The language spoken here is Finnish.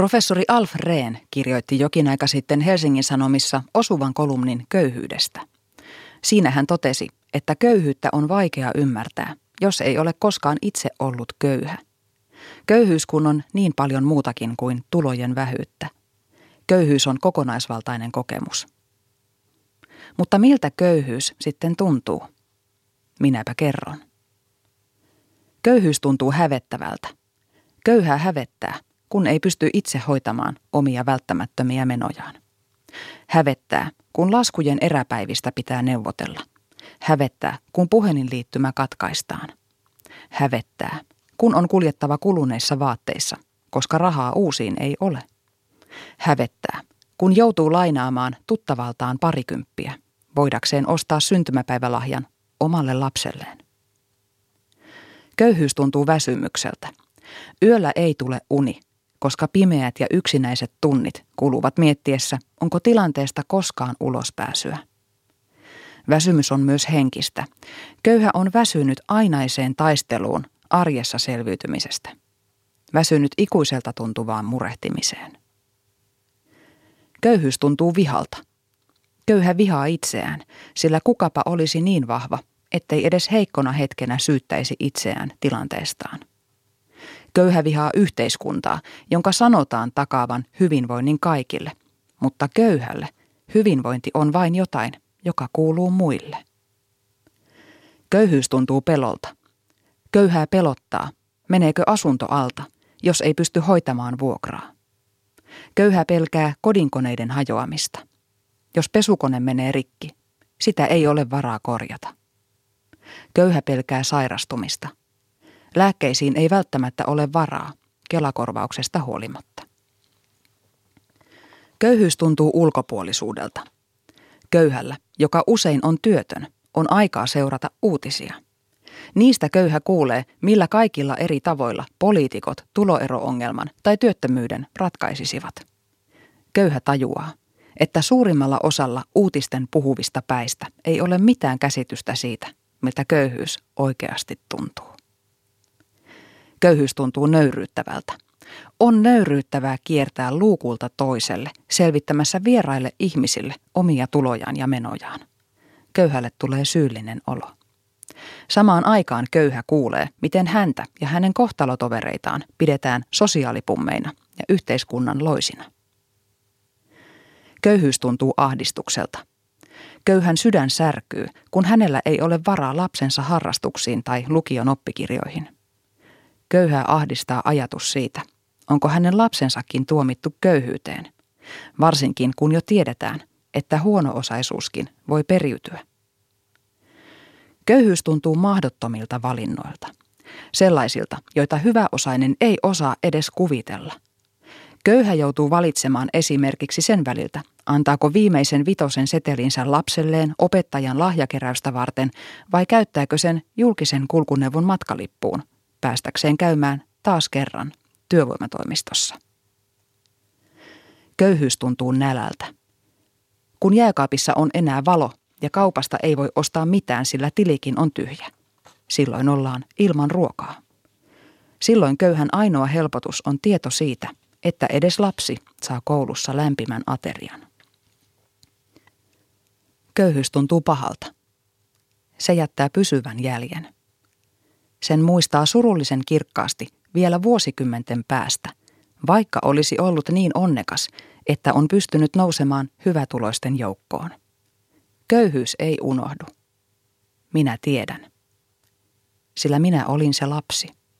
Professori Alf Rehn kirjoitti jokin aika sitten Helsingin Sanomissa osuvan kolumnin köyhyydestä. Siinä hän totesi, että köyhyyttä on vaikea ymmärtää, jos ei ole koskaan itse ollut köyhä. Köyhyys kun on niin paljon muutakin kuin tulojen vähyyttä. Köyhyys on kokonaisvaltainen kokemus. Mutta miltä köyhyys sitten tuntuu? Minäpä kerron. Köyhyys tuntuu hävettävältä. Köyhää hävettää, kun ei pysty itse hoitamaan omia välttämättömiä menojaan. Hävettää, kun laskujen eräpäivistä pitää neuvotella. Hävettää, kun puhelinliittymä katkaistaan. Hävettää, kun on kuljettava kuluneissa vaatteissa, koska rahaa uusiin ei ole. Hävettää, kun joutuu lainaamaan tuttavaltaan parikymppiä, voidakseen ostaa syntymäpäivälahjan omalle lapselleen. Köyhyys tuntuu väsymykseltä. Yöllä ei tule uni, koska pimeät ja yksinäiset tunnit kuluvat miettiessä, onko tilanteesta koskaan ulospääsyä. Väsymys on myös henkistä. Köyhä on väsynyt ainaiseen taisteluun arjessa selviytymisestä. Väsynyt ikuiselta tuntuvaan murehtimiseen. Köyhyys tuntuu vihalta. Köyhä vihaa itseään, sillä kukapa olisi niin vahva, ettei edes heikkona hetkenä syyttäisi itseään tilanteestaan. Köyhä vihaa yhteiskuntaa, jonka sanotaan takaavan hyvinvoinnin kaikille, mutta köyhälle hyvinvointi on vain jotain, joka kuuluu muille. Köyhyys tuntuu pelolta. Köyhää pelottaa, meneekö asunto alta, jos ei pysty hoitamaan vuokraa. Köyhä pelkää kodinkoneiden hajoamista. Jos pesukone menee rikki, sitä ei ole varaa korjata. Köyhä pelkää sairastumista. Lääkkeisiin ei välttämättä ole varaa, kelakorvauksesta huolimatta. Köyhyys tuntuu ulkopuolisuudelta. Köyhällä, joka usein on työtön, on aikaa seurata uutisia. Niistä köyhä kuulee, millä kaikilla eri tavoilla poliitikot tuloeroongelman tai työttömyyden ratkaisisivat. Köyhä tajuaa, että suurimmalla osalla uutisten puhuvista päistä ei ole mitään käsitystä siitä, miltä köyhyys oikeasti tuntuu. Köyhyys tuntuu nöyryyttävältä. On nöyryyttävää kiertää luukulta toiselle, selvittämässä vieraille ihmisille omia tulojaan ja menojaan. Köyhälle tulee syyllinen olo. Samaan aikaan köyhä kuulee, miten häntä ja hänen kohtalotovereitaan pidetään sosiaalipummeina ja yhteiskunnan loisina. Köyhyys tuntuu ahdistukselta. Köyhän sydän särkyy, kun hänellä ei ole varaa lapsensa harrastuksiin tai lukion oppikirjoihin – Köyhää ahdistaa ajatus siitä, onko hänen lapsensakin tuomittu köyhyyteen, varsinkin kun jo tiedetään, että huono-osaisuuskin voi periytyä. Köyhyys tuntuu mahdottomilta valinnoilta, sellaisilta, joita hyväosainen ei osaa edes kuvitella. Köyhä joutuu valitsemaan esimerkiksi sen väliltä, antaako viimeisen vitosen setelinsä lapselleen opettajan lahjakeräystä varten vai käyttääkö sen julkisen kulkuneuvon matkalippuun, päästäkseen käymään taas kerran työvoimatoimistossa. Köyhyys tuntuu nälältä. Kun jääkaapissa on enää valo ja kaupasta ei voi ostaa mitään, sillä tilikin on tyhjä. Silloin ollaan ilman ruokaa. Silloin köyhän ainoa helpotus on tieto siitä, että edes lapsi saa koulussa lämpimän aterian. Köyhyys tuntuu pahalta. Se jättää pysyvän jäljen. Sen muistaa surullisen kirkkaasti vielä vuosikymmenten päästä, vaikka olisi ollut niin onnekas, että on pystynyt nousemaan hyvätuloisten joukkoon. Köyhyys ei unohdu. Minä tiedän. Sillä minä olin se lapsi.